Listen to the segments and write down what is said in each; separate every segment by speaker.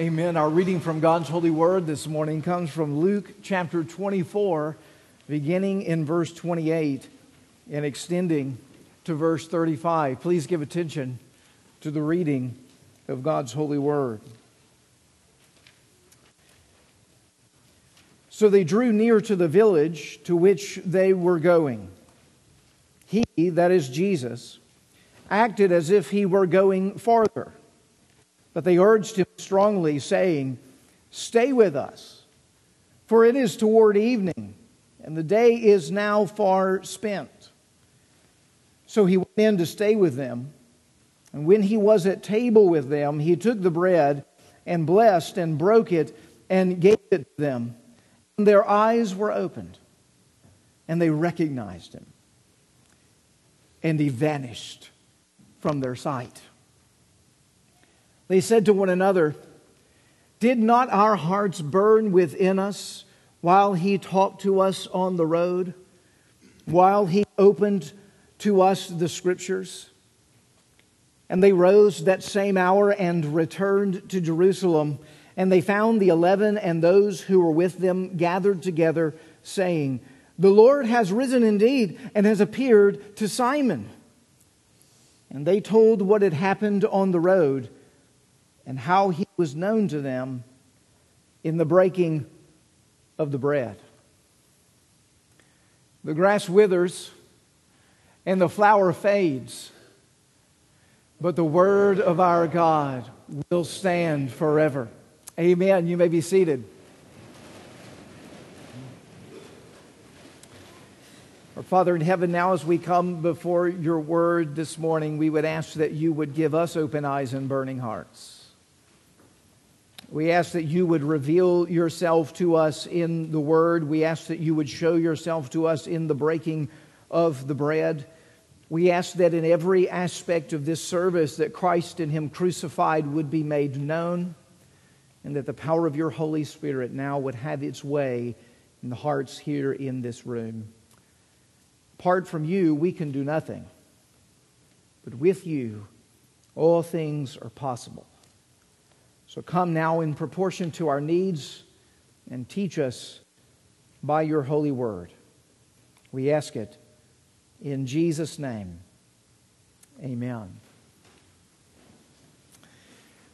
Speaker 1: Amen. Our reading from God's holy word this morning comes from Luke chapter 24, beginning in verse 28 and extending to verse 35. Please give attention to the reading of God's holy word. So they drew near to the village to which they were going. He, that is Jesus, acted as if he were going farther but they urged him strongly, saying, Stay with us, for it is toward evening, and the day is now far spent. So he went in to stay with them. And when he was at table with them, he took the bread and blessed and broke it and gave it to them. And their eyes were opened, and they recognized him. And he vanished from their sight. They said to one another, Did not our hearts burn within us while he talked to us on the road, while he opened to us the scriptures? And they rose that same hour and returned to Jerusalem. And they found the eleven and those who were with them gathered together, saying, The Lord has risen indeed and has appeared to Simon. And they told what had happened on the road and how he was known to them in the breaking of the bread. The grass withers and the flower fades, but the word of our God will stand forever. Amen. You may be seated. Our Father in heaven, now as we come before your word this morning, we would ask that you would give us open eyes and burning hearts. We ask that you would reveal yourself to us in the word. We ask that you would show yourself to us in the breaking of the bread. We ask that in every aspect of this service that Christ and him crucified would be made known and that the power of your Holy Spirit now would have its way in the hearts here in this room. Apart from you, we can do nothing. But with you, all things are possible. So come now in proportion to our needs and teach us by your holy word. We ask it in Jesus' name. Amen.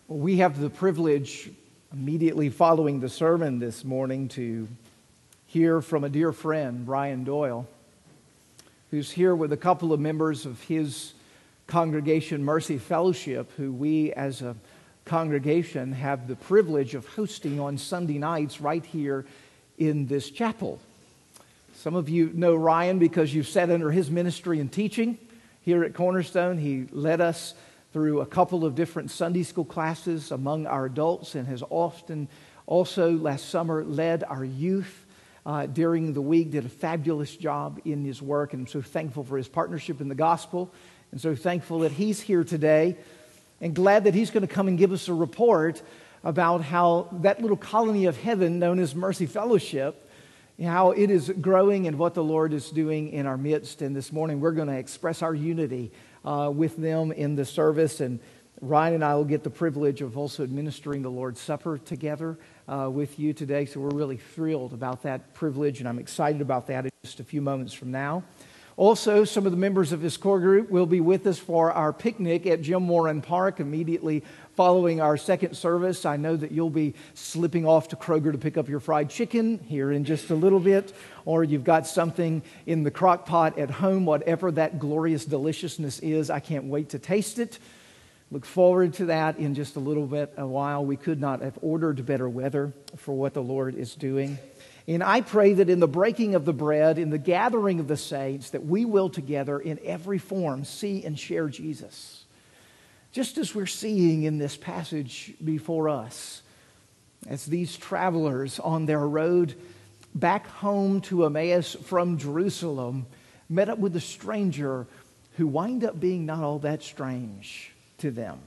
Speaker 1: Well, we have the privilege immediately following the sermon this morning to hear from a dear friend, Brian Doyle, who's here with a couple of members of his congregation, Mercy Fellowship, who we as a congregation have the privilege of hosting on Sunday nights right here in this chapel. Some of you know Ryan because you've sat under his ministry and teaching here at Cornerstone. He led us through a couple of different Sunday school classes among our adults and has often also last summer led our youth uh, during the week, did a fabulous job in his work. And I'm so thankful for his partnership in the gospel and so thankful that he's here today and glad that he's going to come and give us a report about how that little colony of heaven known as Mercy Fellowship, how it is growing and what the Lord is doing in our midst. And this morning we're going to express our unity uh, with them in the service. And Ryan and I will get the privilege of also administering the Lord's Supper together uh, with you today. So we're really thrilled about that privilege, and I'm excited about that in just a few moments from now. Also, some of the members of this core group will be with us for our picnic at Jim Warren Park immediately following our second service. I know that you'll be slipping off to Kroger to pick up your fried chicken here in just a little bit, or you've got something in the crock pot at home, whatever that glorious deliciousness is. I can't wait to taste it. Look forward to that in just a little bit, a while. We could not have ordered better weather for what the Lord is doing. And I pray that in the breaking of the bread, in the gathering of the saints, that we will together in every form see and share Jesus. Just as we're seeing in this passage before us, as these travelers on their road back home to Emmaus from Jerusalem met up with a stranger who wind up being not all that strange to them.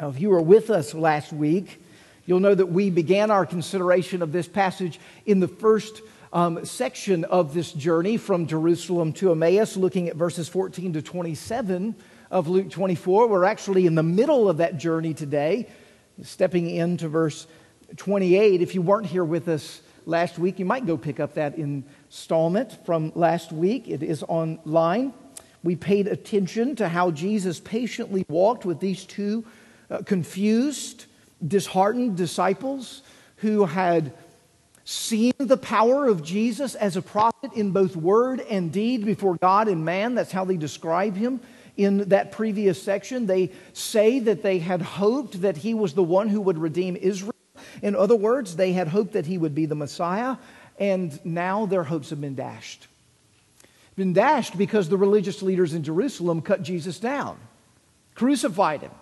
Speaker 1: Now, if you were with us last week, You'll know that we began our consideration of this passage in the first um, section of this journey from Jerusalem to Emmaus, looking at verses 14 to 27 of Luke 24. We're actually in the middle of that journey today. Stepping into verse 28, if you weren't here with us last week, you might go pick up that installment from last week. It is online. We paid attention to how Jesus patiently walked with these two uh, confused, disheartened disciples who had seen the power of Jesus as a prophet in both word and deed before God and man. That's how they describe him in that previous section. They say that they had hoped that he was the one who would redeem Israel. In other words, they had hoped that he would be the Messiah, and now their hopes have been dashed. Been dashed because the religious leaders in Jerusalem cut Jesus down, crucified him.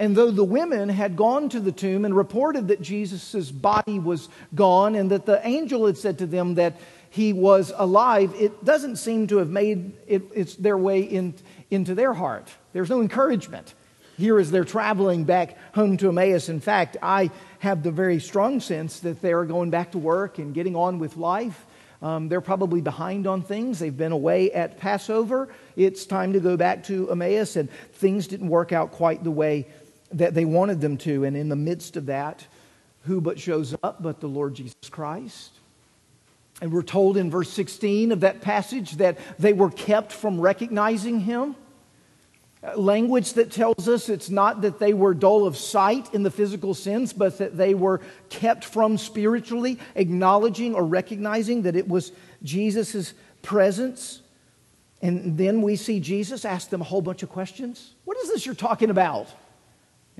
Speaker 1: And though the women had gone to the tomb and reported that Jesus' body was gone and that the angel had said to them that he was alive, it doesn't seem to have made it, it's their way in, into their heart. There's no encouragement here as they're traveling back home to Emmaus. In fact, I have the very strong sense that they're going back to work and getting on with life. Um, they're probably behind on things. They've been away at Passover. It's time to go back to Emmaus, and things didn't work out quite the way that they wanted them to. And in the midst of that, who but shows up but the Lord Jesus Christ? And we're told in verse 16 of that passage that they were kept from recognizing him. Uh, language that tells us it's not that they were dull of sight in the physical sense, but that they were kept from spiritually acknowledging or recognizing that it was Jesus' presence. And then we see Jesus ask them a whole bunch of questions. What is this you're talking about?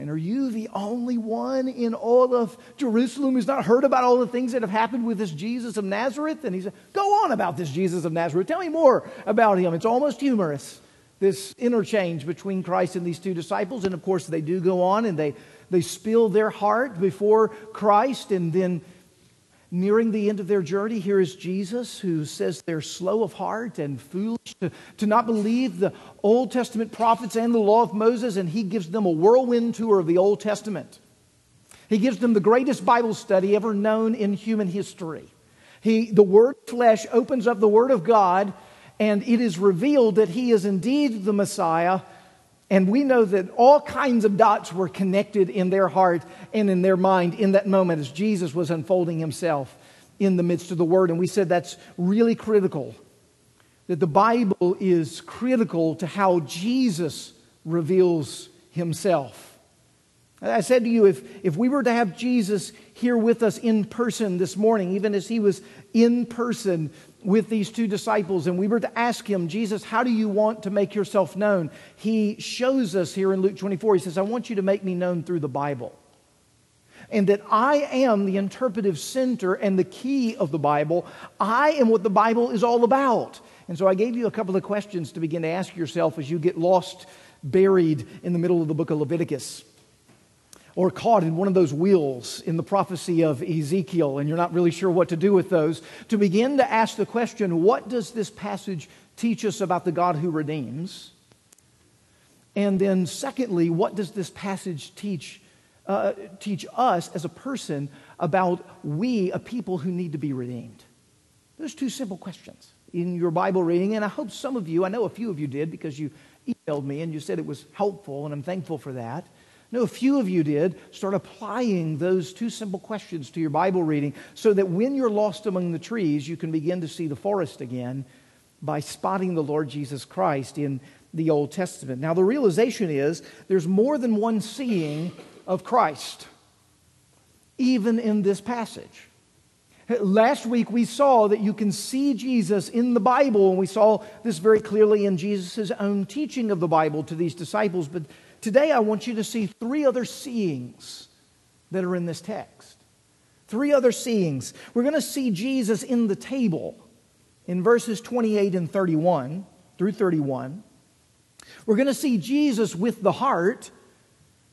Speaker 1: And are you the only one in all of Jerusalem who's not heard about all the things that have happened with this Jesus of Nazareth? And he said, Go on about this Jesus of Nazareth. Tell me more about him. It's almost humorous, this interchange between Christ and these two disciples. And of course, they do go on and they, they spill their heart before Christ. And then nearing the end of their journey, here is Jesus who says they're slow of heart and foolish to, to not believe the Old Testament prophets and the law of Moses, and he gives them a whirlwind tour of the Old Testament. He gives them the greatest Bible study ever known in human history. He, the Word flesh opens up the Word of God, and it is revealed that he is indeed the Messiah and we know that all kinds of dots were connected in their heart and in their mind in that moment as Jesus was unfolding himself in the midst of the Word. And we said that's really critical. That the Bible is critical to how Jesus reveals himself. I said to you, if, if we were to have Jesus here with us in person this morning, even as he was in person with these two disciples and we were to ask him, Jesus, how do you want to make yourself known? He shows us here in Luke 24, he says, I want you to make me known through the Bible. And that I am the interpretive center and the key of the Bible. I am what the Bible is all about. And so I gave you a couple of questions to begin to ask yourself as you get lost, buried in the middle of the book of Leviticus or caught in one of those wheels in the prophecy of Ezekiel and you're not really sure what to do with those, to begin to ask the question what does this passage teach us about the God who redeems? And then, secondly, what does this passage teach, uh, teach us as a person about we, a people who need to be redeemed? There's two simple questions in your Bible reading, and I hope some of you, I know a few of you did because you emailed me and you said it was helpful, and I'm thankful for that. No, a few of you did. Start applying those two simple questions to your Bible reading so that when you're lost among the trees, you can begin to see the forest again by spotting the Lord Jesus Christ in the Old Testament. Now, the realization is there's more than one seeing of Christ, even in this passage. Last week we saw that you can see Jesus in the Bible, and we saw this very clearly in Jesus' own teaching of the Bible to these disciples. But Today, I want you to see three other seeings that are in this text. Three other seeings. We're going to see Jesus in the table in verses 28 and 31 through 31. We're going to see Jesus with the heart,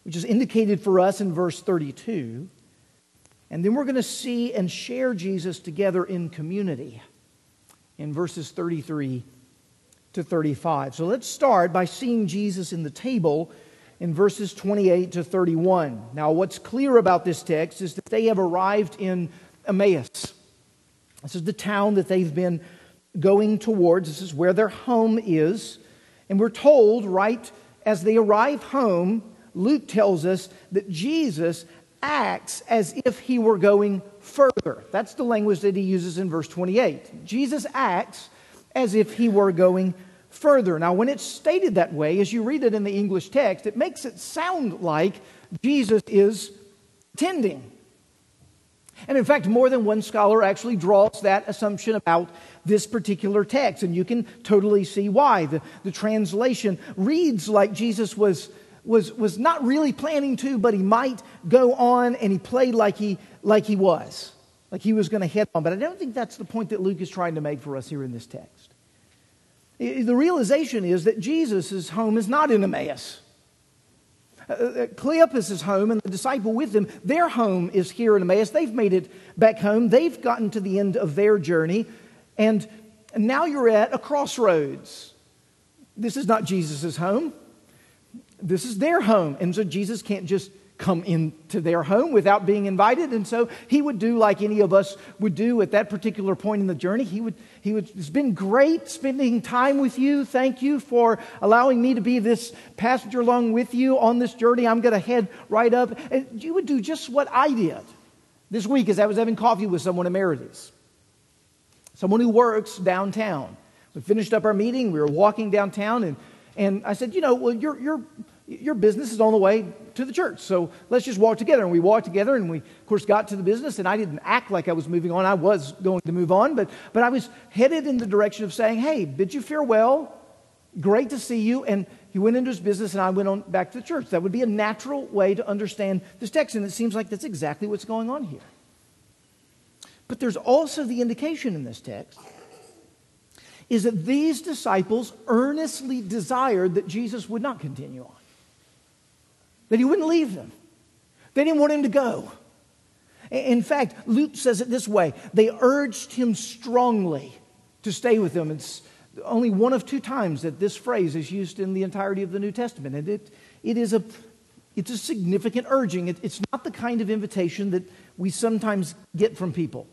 Speaker 1: which is indicated for us in verse 32. And then we're going to see and share Jesus together in community in verses 33 to 35. So let's start by seeing Jesus in the table in verses 28 to 31. Now, what's clear about this text is that they have arrived in Emmaus. This is the town that they've been going towards. This is where their home is. And we're told, right as they arrive home, Luke tells us that Jesus acts as if he were going further. That's the language that he uses in verse 28. Jesus acts as if he were going further. Now, when it's stated that way, as you read it in the English text, it makes it sound like Jesus is tending. And in fact, more than one scholar actually draws that assumption about this particular text, and you can totally see why. The, the translation reads like Jesus was, was, was not really planning to, but he might go on, and he played like he, like he was, like he was going to head on. But I don't think that's the point that Luke is trying to make for us here in this text. The realization is that Jesus' home is not in Emmaus. Uh, uh, Cleopas' home and the disciple with them, their home is here in Emmaus. They've made it back home. They've gotten to the end of their journey. And now you're at a crossroads. This is not Jesus' home. This is their home. And so Jesus can't just come into their home without being invited. And so he would do like any of us would do at that particular point in the journey. He would, he would, it's been great spending time with you. Thank you for allowing me to be this passenger along with you on this journey. I'm going to head right up. And you would do just what I did this week as I was having coffee with someone emeritus, someone who works downtown. We finished up our meeting. We were walking downtown and, and I said, you know, well, you're, you're, your business is on the way to the church. So let's just walk together. And we walked together and we, of course, got to the business. And I didn't act like I was moving on. I was going to move on, but, but I was headed in the direction of saying, hey, bid you farewell. Great to see you. And he went into his business and I went on back to the church. That would be a natural way to understand this text. And it seems like that's exactly what's going on here. But there's also the indication in this text is that these disciples earnestly desired that Jesus would not continue on that he wouldn't leave them. They didn't want him to go. In fact, Luke says it this way they urged him strongly to stay with them. It's only one of two times that this phrase is used in the entirety of the New Testament. And it, it is a, it's a significant urging. It, it's not the kind of invitation that we sometimes get from people.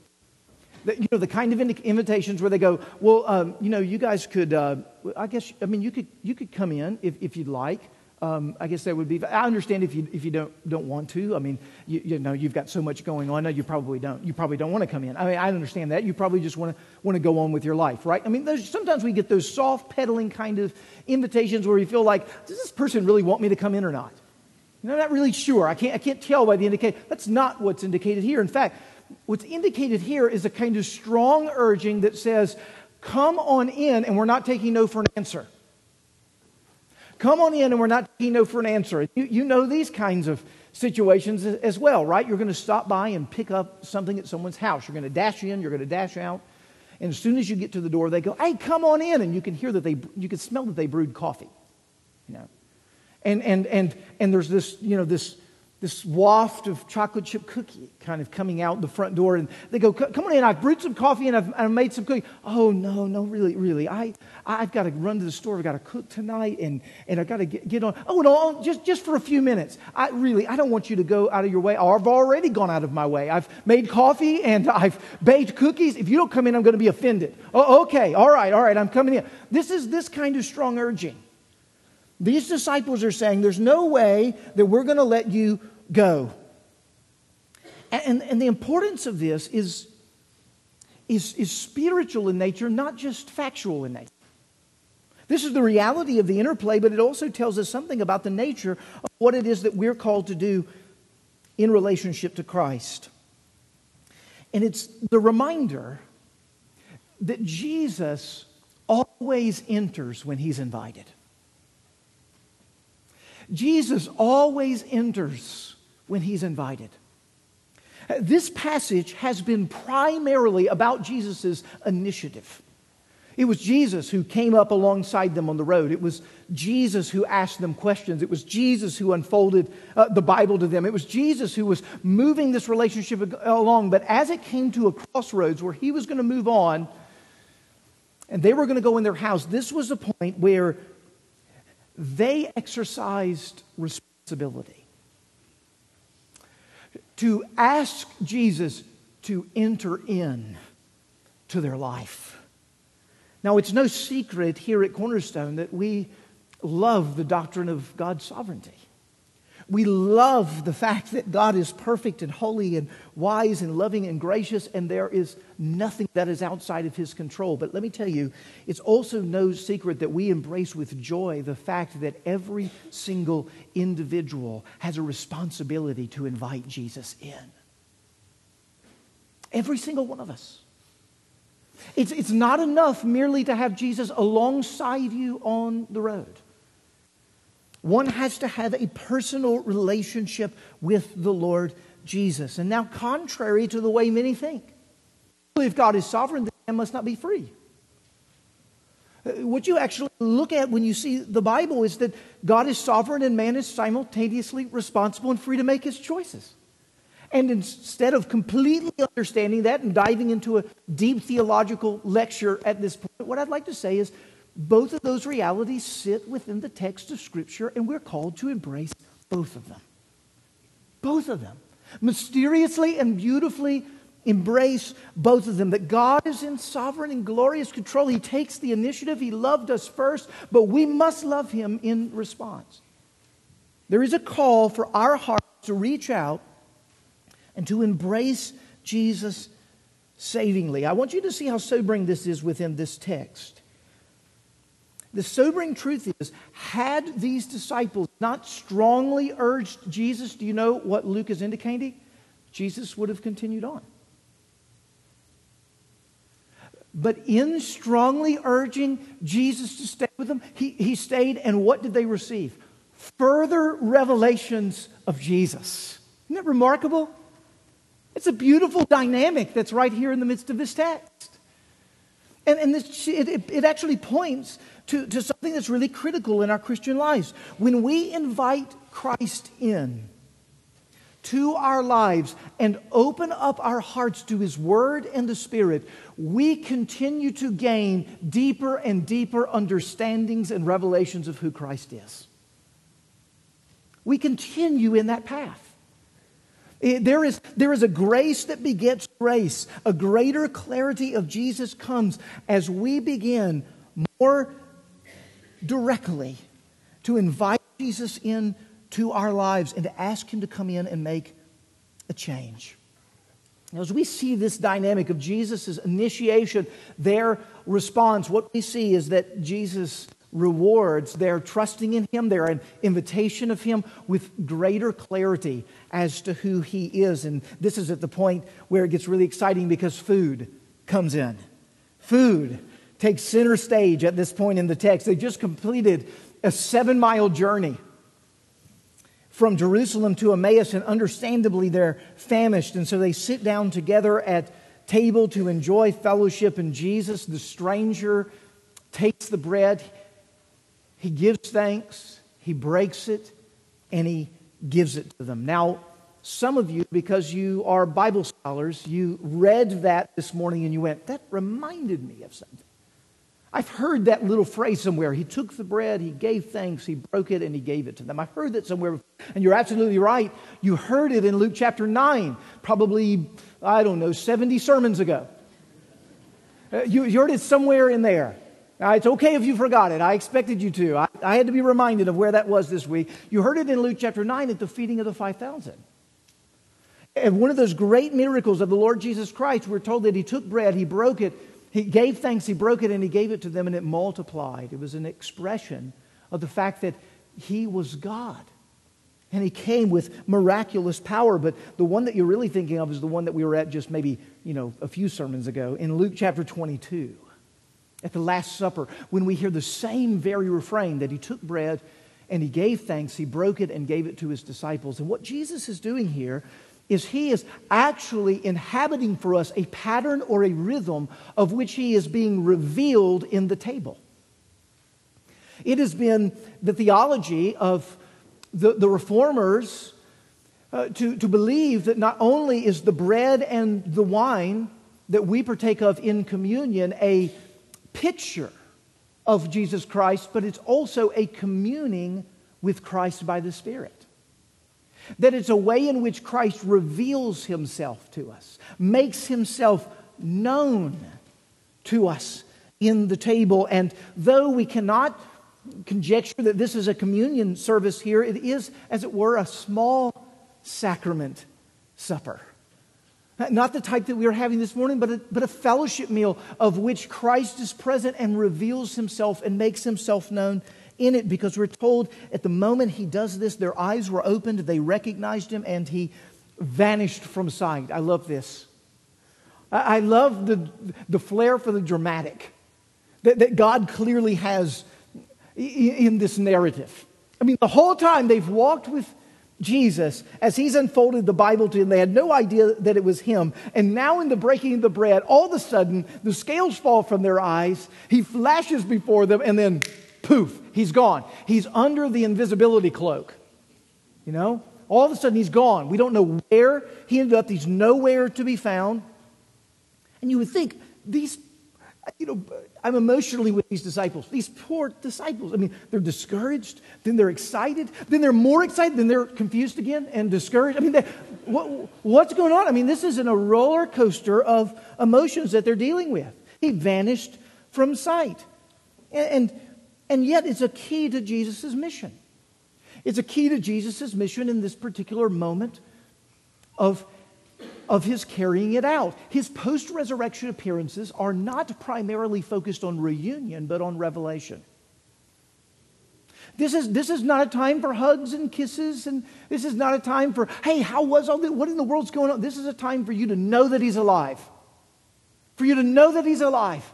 Speaker 1: That, you know, the kind of invitations where they go, well, um, you know, you guys could, uh, I guess, I mean, you could, you could come in if, if you'd like. Um, I guess that would be. I understand if you if you don't don't want to. I mean, you, you, know, you've got so much going on. No, you probably don't. You probably don't want to come in. I mean, I understand that. You probably just want to want to go on with your life, right? I mean, sometimes we get those soft pedaling kind of invitations where you feel like, does this person really want me to come in or not? You know, I'm not really sure. I can't I can't tell by the indication. That's not what's indicated here. In fact, what's indicated here is a kind of strong urging that says, "Come on in," and we're not taking no for an answer. Come on in, and we're not taking no for an answer. You, you know these kinds of situations as well, right? You're going to stop by and pick up something at someone's house. You're going to dash in, you're going to dash out. And as soon as you get to the door, they go, hey, come on in. And you can hear that they, you can smell that they brewed coffee, you know. And, and, and, and there's this, you know, this, this waft of chocolate chip cookie kind of coming out the front door. And they go, Come on in, I've brewed some coffee and I've, I've made some cookies. Oh, no, no, really, really. I, I've got to run to the store. I've got to cook tonight and, and I've got to get, get on. Oh, no, oh, just, just for a few minutes. I really, I don't want you to go out of your way. I've already gone out of my way. I've made coffee and I've baked cookies. If you don't come in, I'm going to be offended. Oh, okay, all right, all right, I'm coming in. This is this kind of strong urging. These disciples are saying, There's no way that we're going to let you go. And, and the importance of this is, is, is spiritual in nature, not just factual in nature. This is the reality of the interplay, but it also tells us something about the nature of what it is that we're called to do in relationship to Christ. And it's the reminder that Jesus always enters when he's invited. Jesus always enters when he's invited. This passage has been primarily about Jesus' initiative. It was Jesus who came up alongside them on the road. It was Jesus who asked them questions. It was Jesus who unfolded uh, the Bible to them. It was Jesus who was moving this relationship along. But as it came to a crossroads where he was going to move on and they were going to go in their house, this was a point where they exercised responsibility to ask Jesus to enter in to their life. Now, it's no secret here at Cornerstone that we love the doctrine of God's sovereignty. We love the fact that God is perfect and holy and wise and loving and gracious, and there is nothing that is outside of His control. But let me tell you, it's also no secret that we embrace with joy the fact that every single individual has a responsibility to invite Jesus in. Every single one of us. It's, it's not enough merely to have Jesus alongside you on the road. One has to have a personal relationship with the Lord Jesus. And now, contrary to the way many think, if God is sovereign, then man must not be free. Uh, what you actually look at when you see the Bible is that God is sovereign and man is simultaneously responsible and free to make his choices. And instead of completely understanding that and diving into a deep theological lecture at this point, what I'd like to say is both of those realities sit within the text of Scripture, and we're called to embrace both of them. Both of them. Mysteriously and beautifully embrace both of them. That God is in sovereign and glorious control. He takes the initiative. He loved us first, but we must love Him in response. There is a call for our hearts to reach out and to embrace Jesus savingly. I want you to see how sobering this is within this text. The sobering truth is, had these disciples not strongly urged Jesus, do you know what Luke is indicating? Jesus would have continued on. But in strongly urging Jesus to stay with them, he, he stayed, and what did they receive? Further revelations of Jesus. Isn't that remarkable? It's a beautiful dynamic that's right here in the midst of this text. And, and this, it, it actually points to, to something that's really critical in our Christian lives. When we invite Christ in to our lives and open up our hearts to His Word and the Spirit, we continue to gain deeper and deeper understandings and revelations of who Christ is. We continue in that path. Eh, there is, there is a grace that begets grace. A greater clarity of Jesus comes as we begin more directly to invite Jesus in to our lives and to ask him to come in and make a change. Now, as we see this dynamic of Jesus' initiation, their response, what we see is that Jesus rewards their trusting in him, their invitation of him with greater clarity as to who he is. And this is at the point where it gets really exciting because food comes in. Food takes center stage at this point in the text. They just completed a seven mile journey from Jerusalem to Emmaus, and understandably, they're famished. And so they sit down together at table to enjoy fellowship. And Jesus, the stranger, takes the bread, he gives thanks, he breaks it, and he gives it to them. Now, some of you, because you are Bible scholars, you read that this morning and you went, that reminded me of something. I've heard that little phrase somewhere. He took the bread, he gave thanks, he broke it, and he gave it to them. I've heard that somewhere. And you're absolutely right. You heard it in Luke chapter 9, probably, I don't know, 70 sermons ago. Uh, you, you heard it somewhere in there. Now, it's okay if you forgot it. I expected you to. I, I had to be reminded of where that was this week. You heard it in Luke chapter 9 at the feeding of the 5,000. And one of those great miracles of the Lord Jesus Christ, we're told that he took bread, he broke it, he gave thanks, he broke it, and he gave it to them, and it multiplied. It was an expression of the fact that he was God. And he came with miraculous power. But the one that you're really thinking of is the one that we were at just maybe, you know, a few sermons ago in Luke chapter 22, at the Last Supper, when we hear the same very refrain that he took bread and he gave thanks, he broke it and gave it to his disciples. And what Jesus is doing here is he is actually inhabiting for us a pattern or a rhythm of which he is being revealed in the table. It has been the theology of the, the reformers uh, to, to believe that not only is the bread and the wine that we partake of in communion a picture of Jesus Christ, but it's also a communing with Christ by the Spirit. That it's a way in which Christ reveals himself to us, makes himself known to us in the table. And though we cannot conjecture that this is a communion service here. It is, as it were, a small sacrament supper. Not the type that we are having this morning, but a, but a fellowship meal of which Christ is present and reveals himself and makes himself known in it because we're told at the moment he does this, their eyes were opened, they recognized him, and he vanished from sight. I love this. I, love the, the flair for the dramatic that, that God clearly has in this narrative. I mean, the whole time they've walked with Jesus as he's unfolded the Bible to them. They had no idea that it was him. And now, in the breaking of the bread, all of a sudden, the scales fall from their eyes. He flashes before them, and then poof, he's gone. He's under the invisibility cloak. You know? All of a sudden, he's gone. We don't know where he ended up. He's nowhere to be found. And you would think these, you know, I'm emotionally with these disciples, these poor disciples. I mean, they're discouraged, then they're excited, then they're more excited, then they're confused again and discouraged. I mean, they, what, what's going on? I mean, this is in a roller coaster of emotions that they're dealing with. He vanished from sight. And, and, and yet, it's a key to Jesus' mission. It's a key to Jesus' mission in this particular moment of of his carrying it out. His post resurrection appearances are not primarily focused on reunion, but on revelation. This is, this is not a time for hugs and kisses, and this is not a time for, hey, how was all this? What in the world's going on? This is a time for you to know that he's alive. For you to know that he's alive.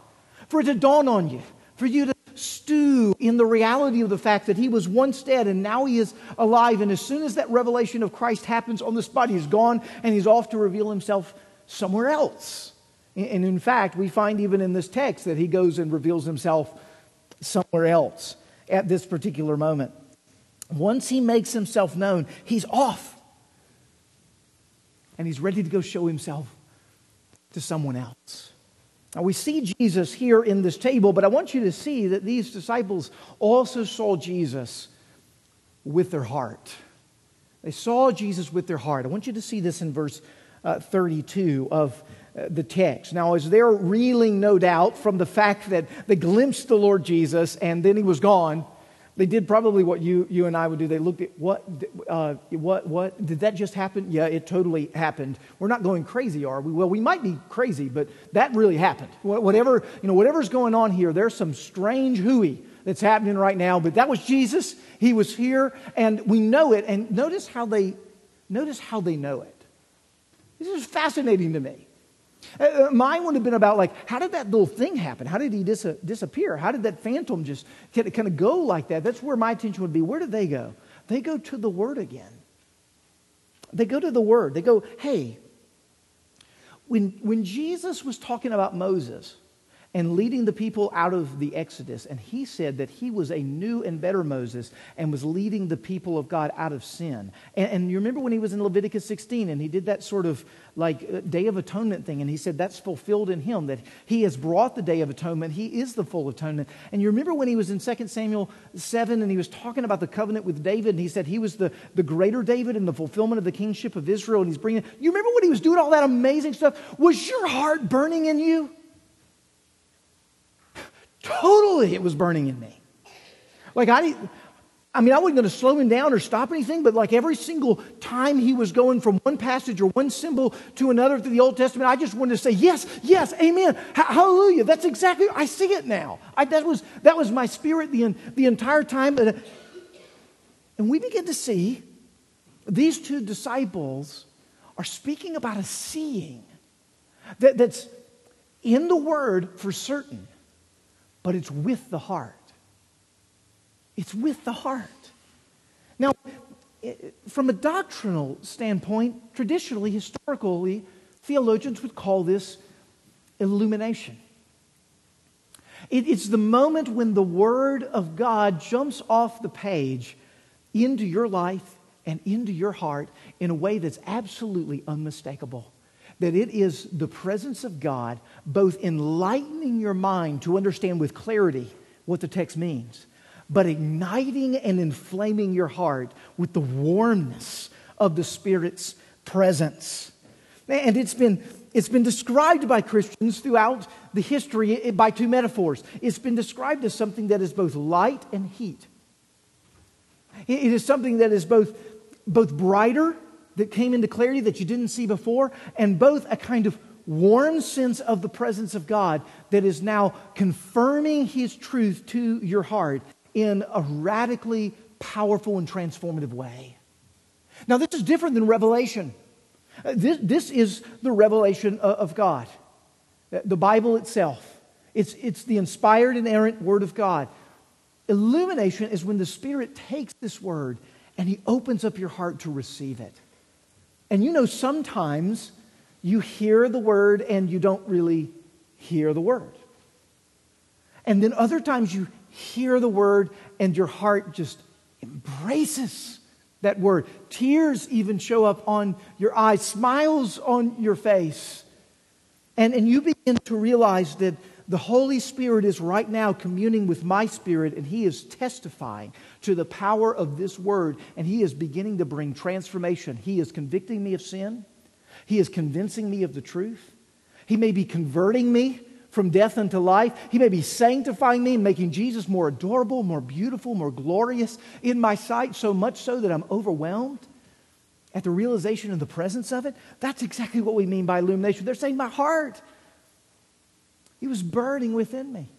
Speaker 1: For it to dawn on you. For you to stew in the reality of the fact that he was once dead and now he is alive. And as soon as that revelation of Christ happens on the spot, he's gone and he's off to reveal himself somewhere else. And in fact, we find even in this text that he goes and reveals himself somewhere else at this particular moment. Once he makes himself known, he's off. And he's ready to go show himself to someone else. Now, we see Jesus here in this table, but I want you to see that these disciples also saw Jesus with their heart. They saw Jesus with their heart. I want you to see this in verse uh, 32 of uh, the text. Now, as they're reeling, no doubt, from the fact that they glimpsed the Lord Jesus and then he was gone, they did probably what you, you and I would do. They looked at what, uh, what, what, did that just happen? Yeah, it totally happened. We're not going crazy, are we? Well, we might be crazy, but that really happened. Whatever, you know, whatever's going on here, there's some strange hooey that's happening right now, but that was Jesus. He was here, and we know it. And notice how they, notice how they know it. This is fascinating to me. Uh, uh, mine would have been about like, how did that little thing happen? How did he dis- disappear? How did that phantom just kind of go like that? That's where my attention would be. Where did they go? They go to the Word again. They go to the Word. They go, hey, when, when Jesus was talking about Moses, and leading the people out of the Exodus. And he said that he was a new and better Moses and was leading the people of God out of sin. And, and you remember when he was in Leviticus 16 and he did that sort of like uh, Day of Atonement thing, and he said that's fulfilled in him, that he has brought the Day of Atonement. He is the full atonement. And you remember when he was in 2 Samuel 7 and he was talking about the covenant with David, and he said he was the, the greater David in the fulfillment of the kingship of Israel, and he's bringing, you remember when he was doing all that amazing stuff? Was your heart burning in you? Totally, it was burning in me. Like, I, I mean, I wasn't going to slow him down or stop anything, but like every single time he was going from one passage or one symbol to another through the Old Testament, I just wanted to say, yes, yes, amen, hallelujah. That's exactly, I see it now. I, that, was, that was my spirit the, the entire time. And we begin to see these two disciples are speaking about a seeing that, that's in the Word for certain but it's with the heart. It's with the heart. Now, from a doctrinal standpoint, traditionally, historically, theologians would call this illumination. it's the moment when the Word of God jumps off the page into your life and into your heart in a way that's absolutely unmistakable that it is the presence of God both enlightening your mind to understand with clarity what the text means, but igniting and inflaming your heart with the warmness of the Spirit's presence. And it's been it's been described by Christians throughout the history eh, by two metaphors. It's been described as something that is both light and heat. It is something that is both, both brighter, that came into clarity that you didn't see before, and both a kind of warm sense of the presence of God that is now confirming His truth to your heart in a radically powerful and transformative way. Now, this is different than revelation. Uh, this, this is the revelation of God, uh, the Bible itself. It's, it's the inspired, inerrant Word of God. Illumination is when the Spirit takes this Word and He opens up your heart to receive it. And you know, sometimes you hear the Word and you don't really hear the Word. And then other times you hear the Word and your heart just embraces that word. Tears even show up on your eyes, smiles on your face. And, and you begin to realize that the Holy Spirit is right now communing with my spirit, and He is testifying to the power of this word, and He is beginning to bring transformation. He is convicting me of sin, He is convincing me of the truth, He may be converting me from death unto life. He may be sanctifying me and making Jesus more adorable, more beautiful, more glorious in my sight, so much so that I'm overwhelmed at the realization of the presence of it. That's exactly what we mean by illumination. They're saying, My heart, it was burning within me.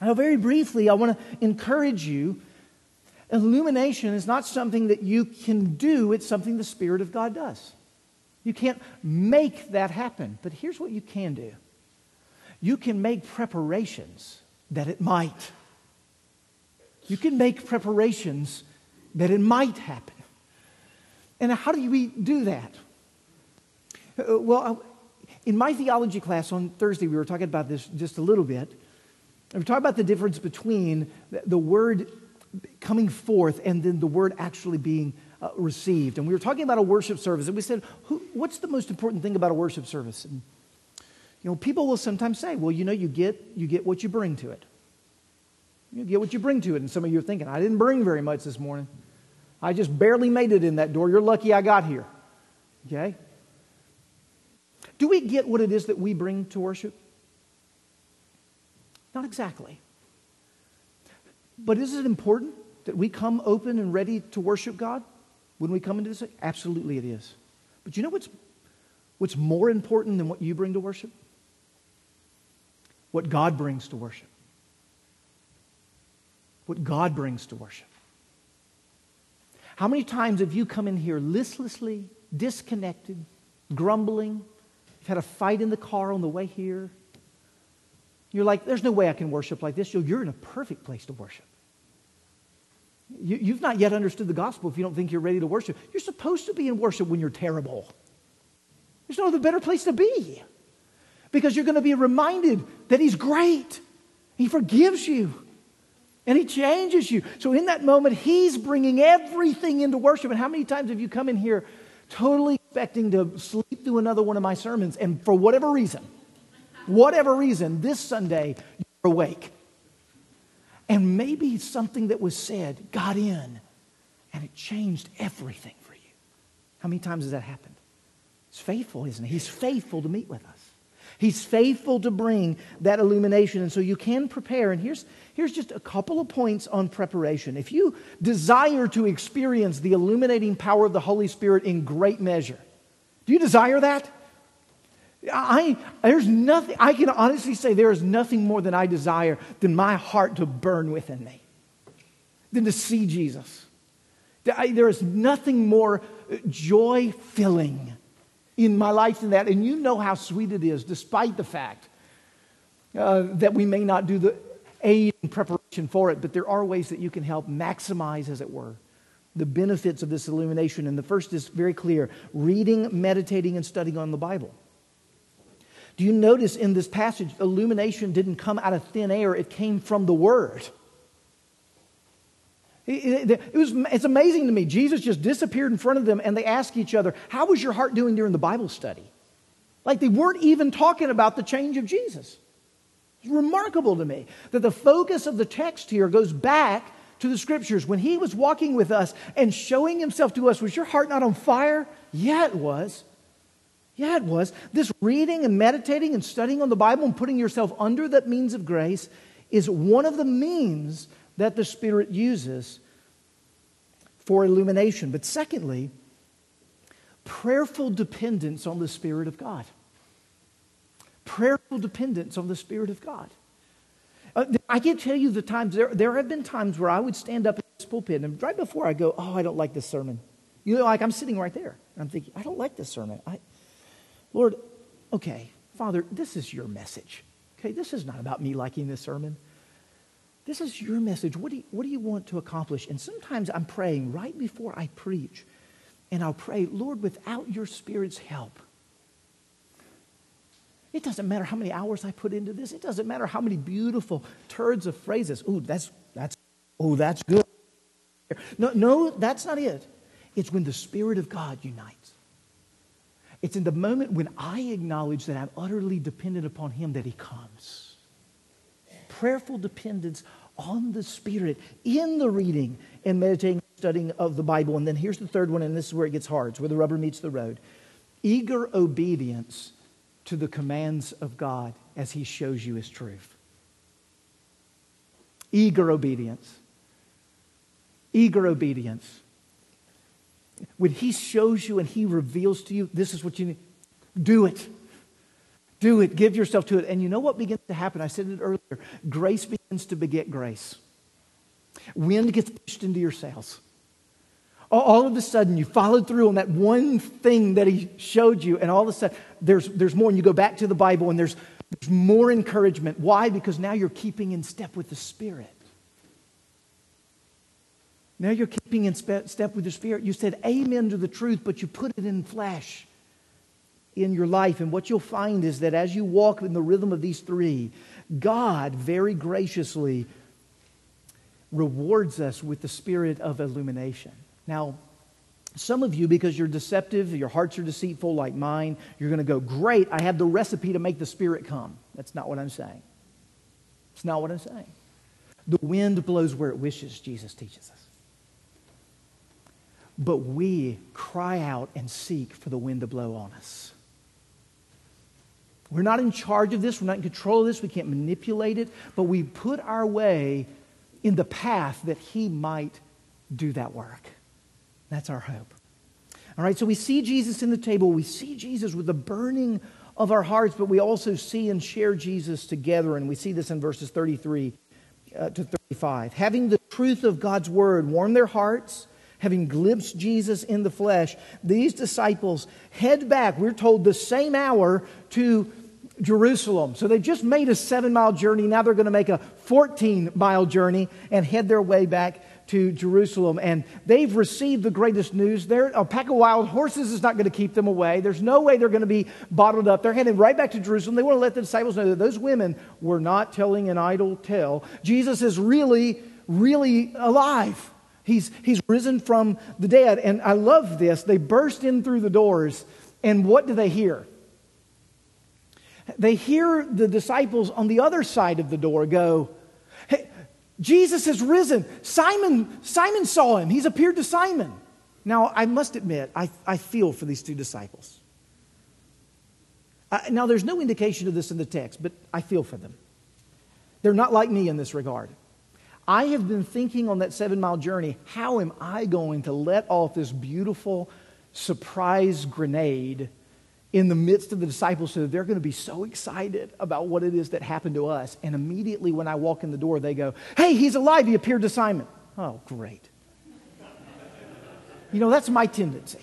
Speaker 1: Now, very briefly, I want to encourage you. Illumination is not something that you can do, it's something the Spirit of God does. You can't make that happen. But here's what you can do you can make preparations that it might. You can make preparations that it might happen. And how do we do that? Uh, well, in my theology class on Thursday, we were talking about this just a little bit. We were talking about the difference between the word coming forth and then the word actually being uh, received. And we were talking about a worship service, and we said, who, What's the most important thing about a worship service? And you know, people will sometimes say, well, you know, you get, you get what you bring to it. You get what you bring to it. And some of you are thinking, I didn't bring very much this morning. I just barely made it in that door. You're lucky I got here. Okay? Do we get what it is that we bring to worship? Not exactly. But is it important that we come open and ready to worship God when we come into this? Absolutely, it is. But you know what's, what's more important than what you bring to worship? what God brings to worship. What God brings to worship. How many times have you come in here listlessly, disconnected, grumbling? You've had a fight in the car on the way here. You're like, there's no way I can worship like this. You're in a perfect place to worship. You, have not yet understood the gospel if you don't think you're ready to worship. You're supposed to be in worship when you're terrible. There's no other better place to be because you're going to be reminded that He's great. He forgives you and He changes you. So, in that moment, He's bringing everything into worship. And how many times have you come in here totally expecting to sleep through another one of my sermons? And for whatever reason, whatever reason, this Sunday, you're awake. And maybe something that was said got in and it changed everything for you. How many times has that happened? It's faithful, isn't he? He's faithful to meet with us. He's faithful to bring that illumination. And so you can prepare. And here's, here's just a couple of points on preparation. If you desire to experience the illuminating power of the Holy Spirit in great measure, do you desire that? I, there's nothing, I can honestly say there is nothing more than I desire than my heart to burn within me, than to see Jesus. There is nothing more joy filling in my life than that. And you know how sweet it is, despite the fact uh, that we may not do the aid and preparation for it, but there are ways that you can help maximize, as it were, the benefits of this illumination. And the first is very clear reading, meditating, and studying on the Bible. Do you notice in this passage, illumination didn't come out of thin air, it came from the Word. It, was, it's amazing to me. Jesus just disappeared in front of them and they asked each other, How was your heart doing during the Bible study? Like they weren't even talking about the change of Jesus. It's remarkable to me that the focus of the text here goes back to the scriptures. When he was walking with us and showing himself to us, was your heart not on fire? Yeah, it was. Yeah, it was. This reading and meditating and studying on the Bible and putting yourself under that means of grace is one of the means that the Spirit uses for illumination. But secondly, prayerful dependence on the Spirit of God. Prayerful dependence on the Spirit of God. Uh, I can't tell you the times, there, there have been times where I would stand up in this pulpit and right before I go, oh, I don't like this sermon. You know, like I'm sitting right there. And I'm thinking, I don't like this sermon. I, Lord, okay, Father, this is your message. Okay, this is not about me liking this sermon. This is your message. What do, you, what do you want to accomplish? And sometimes I'm praying right before I preach, and I'll pray, Lord, without your Spirit's help, it doesn't matter how many hours I put into this. It doesn't matter how many beautiful turds of phrases. Ooh, that's that's oh, that's good. No, no, that's not it. It's when the Spirit of God unites. It's in the moment when I acknowledge that I'm utterly dependent upon Him that He comes. Prayerful dependence on the Spirit in the reading and meditating, studying of the Bible. And then here's the third one, and this is where it gets hard. It's where the rubber meets the road. Eager obedience to the commands of God as He shows you His truth. Eager obedience. Eager obedience. When He shows you and He reveals to you, this is what you need, do it. Do it. Give yourself to it. And you know what begins to happen? I said it earlier. Grace begins to beget grace. Wind gets pushed into your sails. All of a sudden, you followed through on that one thing that he showed you, and all of a sudden, there's, there's more. And you go back to the Bible, and there's, there's more encouragement. Why? Because now you're keeping in step with the Spirit. Now you're keeping in step with the Spirit. You said amen to the truth, but you put it in flesh in your life. And what you'll find is that as you walk in the rhythm of these three, God very graciously rewards us with the spirit of illumination. Now, some of you, because you're deceptive, your hearts are deceitful like mine, you're going to go, Great, I have the recipe to make the Spirit come. That's not what I'm saying. It's not what I'm saying. The wind blows where it wishes, Jesus teaches us. But we cry out and seek for the wind to blow on us. We're not in charge of this, we're not in control of this, we can't manipulate it, but we put our way in the path that He might do that work. That's our hope. All right, so we see Jesus in the table. We see Jesus with the burning of our hearts, but we also see and share Jesus together. And we see this in verses 33 uh, to 35. Having the truth of God's word warm their hearts, having glimpsed Jesus in the flesh, these disciples head back, we're told, the same hour to Jerusalem. So they just made a seven mile journey. Now they're going to make a 14 mile journey and head their way back to Jerusalem, and they've received the greatest news. They're, a pack of wild horses is not going to keep them away. There's no way they're going to be bottled up. They're headed right back to Jerusalem. They want to let the disciples know that those women were not telling an idle tale. Jesus is really, really alive. He's, he's risen from the dead. And I love this. They burst in through the doors, and what do they hear? They hear the disciples on the other side of the door go, Jesus has risen. Simon, Simon saw him. He's appeared to Simon. Now, I must admit, I, I feel for these two disciples. Uh, now, there's no indication of this in the text, but I feel for them. They're not like me in this regard. I have been thinking on that seven mile journey how am I going to let off this beautiful surprise grenade in the midst of the disciples so they're going to be so excited about what it is that happened to us. And immediately when I walk in the door, they go, Hey, he's alive. He appeared to Simon. Oh, great. You know, that's my tendency.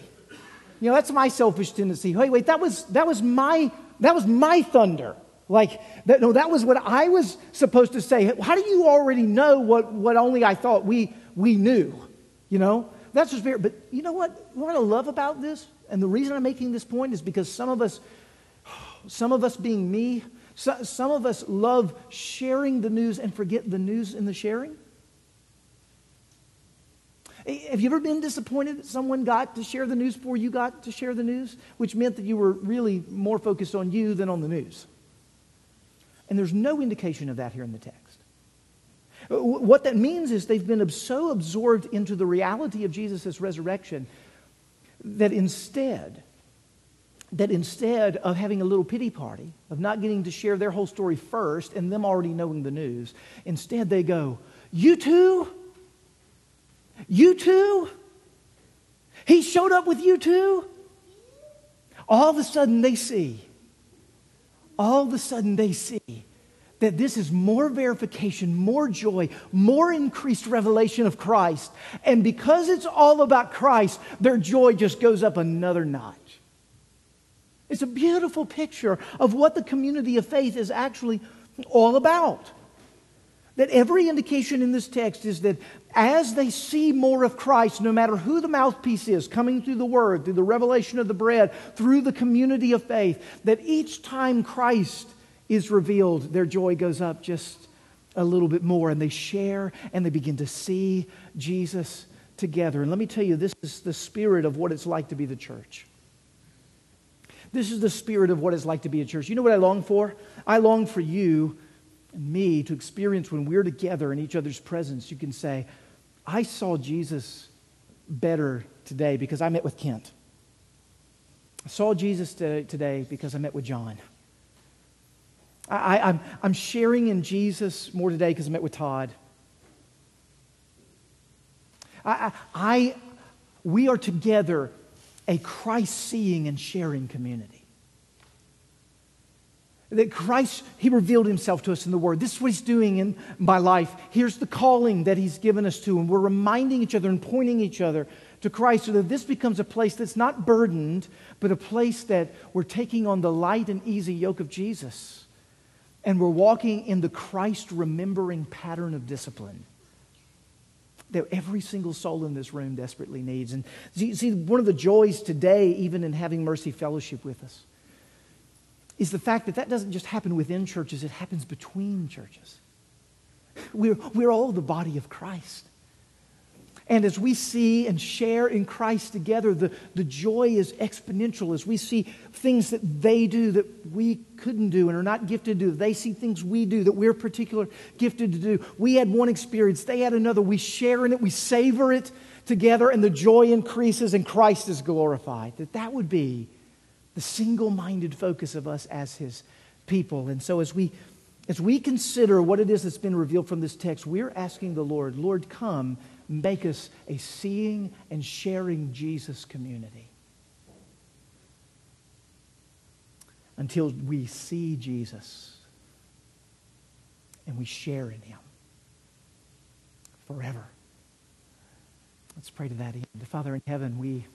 Speaker 1: You know, that's my selfish tendency. Wait, wait, that was, that was, my, that was my thunder. Like, that, no, that was what I was supposed to say. How do you already know what, what only I thought we, we knew? You know, that's the spirit. But you know what? What I love about this and the reason I'm making this point is because some of us, some of us being me, some of us love sharing the news and forget the news in the sharing. Have you ever been disappointed that someone got to share the news before you got to share the news, which meant that you were really more focused on you than on the news? And there's no indication of that here in the text. Uh, what that means is they've been so absorbed into the reality of Jesus' resurrection that instead that instead of having a little pity party, of not getting to share their whole story first and them already knowing the news, instead they go, You too? You too? He showed up with you too? All of a sudden they see, all of a sudden they see that this is more verification, more joy, more increased revelation of Christ. And because it's all about Christ, their joy just goes up another notch. It's a beautiful picture of what the community of faith is actually all about. That every indication in this text is that as they see more of Christ, no matter who the mouthpiece is, coming through the Word, through the revelation of the bread, through the community of faith, that each time Christ is revealed, their joy goes up just a little bit more, and they share and they begin to see Jesus together. And let me tell you, this is the spirit of what it's like to be the church. This is the spirit of what it's like to be a church. You know what I long for? I long for you and me to experience when we're together in each other's presence. You can say, I saw Jesus better today because I met with Kent. I saw Jesus today because I met with John. I, am I'm, I'm sharing in Jesus more today because I met with Todd. I, I, I, we are together a Christ seeing and sharing community. That Christ, He revealed Himself to us in the Word. This is what He's doing in my life. Here's the calling that He's given us to, and we're reminding each other and pointing each other to Christ so that this becomes a place that's not burdened, but a place that we're taking on the light and easy yoke of Jesus and we're walking in the Christ remembering pattern of discipline that every single soul in this room desperately needs. And see, see, one of the joys today, even in having Mercy Fellowship with us, is the fact that that doesn't just happen within churches, it happens between churches. We're, we're all the body of Christ. And as we see and share in Christ together, the, the joy is exponential as we see things that they do that we couldn't do and are not gifted to do. They see things we do that we're particular gifted to do. We had one experience, they had another. We share in it, we savor it together, and the joy increases and Christ is glorified. That that would be the single-minded focus of us as his people. And so as we as we consider what it is that's been revealed from this text, we're asking the Lord, Lord, come make us a seeing and sharing Jesus community. Until we see Jesus and we share in him forever. Let's pray to that end. Father in heaven, we,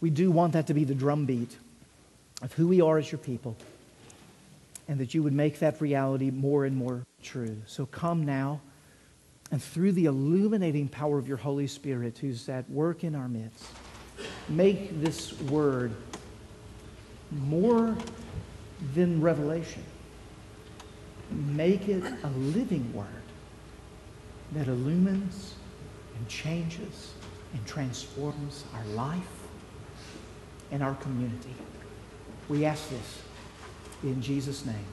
Speaker 1: we do want that to be the drumbeat of who we are as your people, and that you would make that reality more and more true. So come now. And through the illuminating power of your Holy Spirit, who's at work in our midst, make this word more than revelation. Make it a living word that illumines and changes and transforms our life and our community. We ask this in Jesus' name.